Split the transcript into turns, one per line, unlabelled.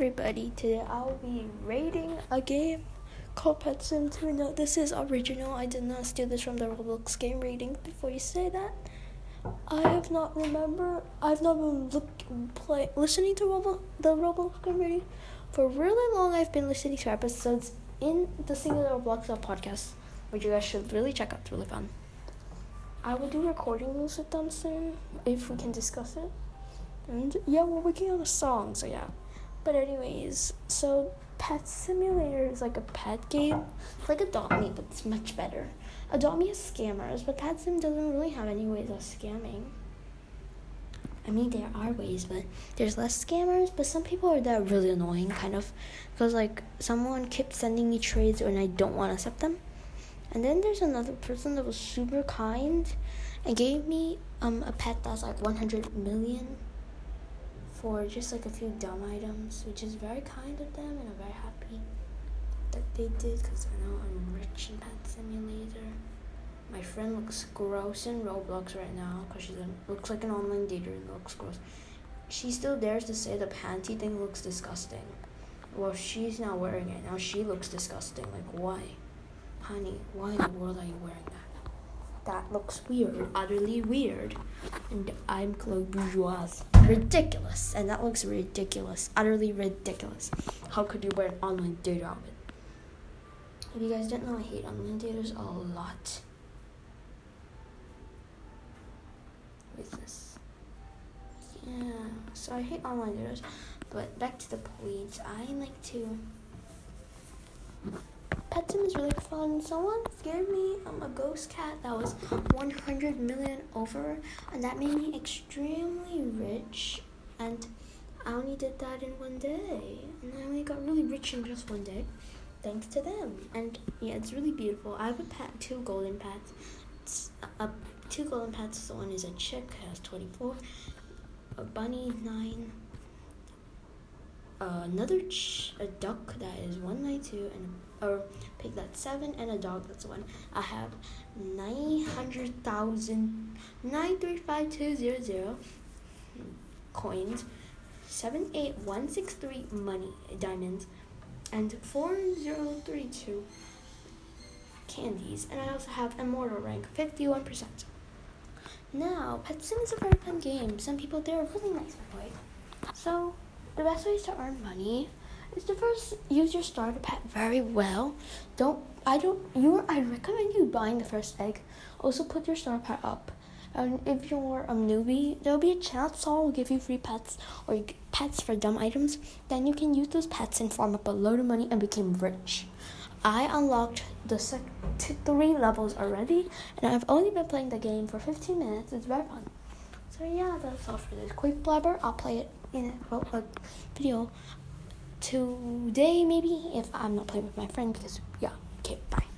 everybody, today I'll be rating a game called Pet Sim 2. No, this is original. I did not steal this from the Roblox game rating before you say that. I have not remember I've not been look play listening to Roblox the Roblox game rating for really long I've been listening to episodes in the singular Roblox podcast, which you guys should really check out. It's really fun. I will do recordings with them soon if we can discuss it. And yeah, we're working on a song, so yeah. But anyways, so Pet Simulator is like a pet game. It's like Adopt Me, but it's much better. Adopt Me is scammers, but Pet Sim doesn't really have any ways of scamming. I mean, there are ways, but there's less scammers. But some people are that really annoying, kind of, because like someone kept sending me trades and I don't want to accept them. And then there's another person that was super kind and gave me um a pet that's like 100 million for just like a few dumb items, which is very kind of them, and I'm very happy that they did because I know I'm rich in Pet Simulator. My friend looks gross in Roblox right now because she looks like an online dater and looks gross. She still dares to say the panty thing looks disgusting. Well, she's not wearing it now. She looks disgusting. Like why, honey? Why in the world are you wearing that? That looks weird, utterly weird. And I'm Chloe Bourgeois. Ridiculous. And that looks ridiculous, utterly ridiculous. How could you wear an online date outfit? If you guys didn't know, I hate online daters a lot. With this. Yeah, so I hate online daters. But back to the point, I like to Pet Sim is really fun. Someone scared me um, a ghost cat that was 100 million over, and that made me extremely rich. And I only did that in one day, and I only got really rich in just one day, thanks to them. And yeah, it's really beautiful. I have a pet, two golden pets. It's a, a two golden pets. The one is a chick, has 24. A bunny, nine uh, another ch- a duck 192 and a pig that's 7 and a dog that's 1 i have 900000 935200 coins 78163 money diamonds and 4032 candies. And i also have immortal rank 51% now pet sim is a very fun game. Some people they're really nice by the way so the best ways to earn money is to first use your starter pet very well. Don't I don't you I recommend you buying the first egg. Also put your starter pet up. And if you're a newbie, there'll be a chance will give you free pets or pets for dumb items. Then you can use those pets and farm up a load of money and become rich. I unlocked the sec- t- three levels already, and I've only been playing the game for 15 minutes. It's very fun. So yeah, that's all for this quick blabber. I'll play it in a, a video today, maybe if I'm not playing with my friend. Because yeah, okay, bye.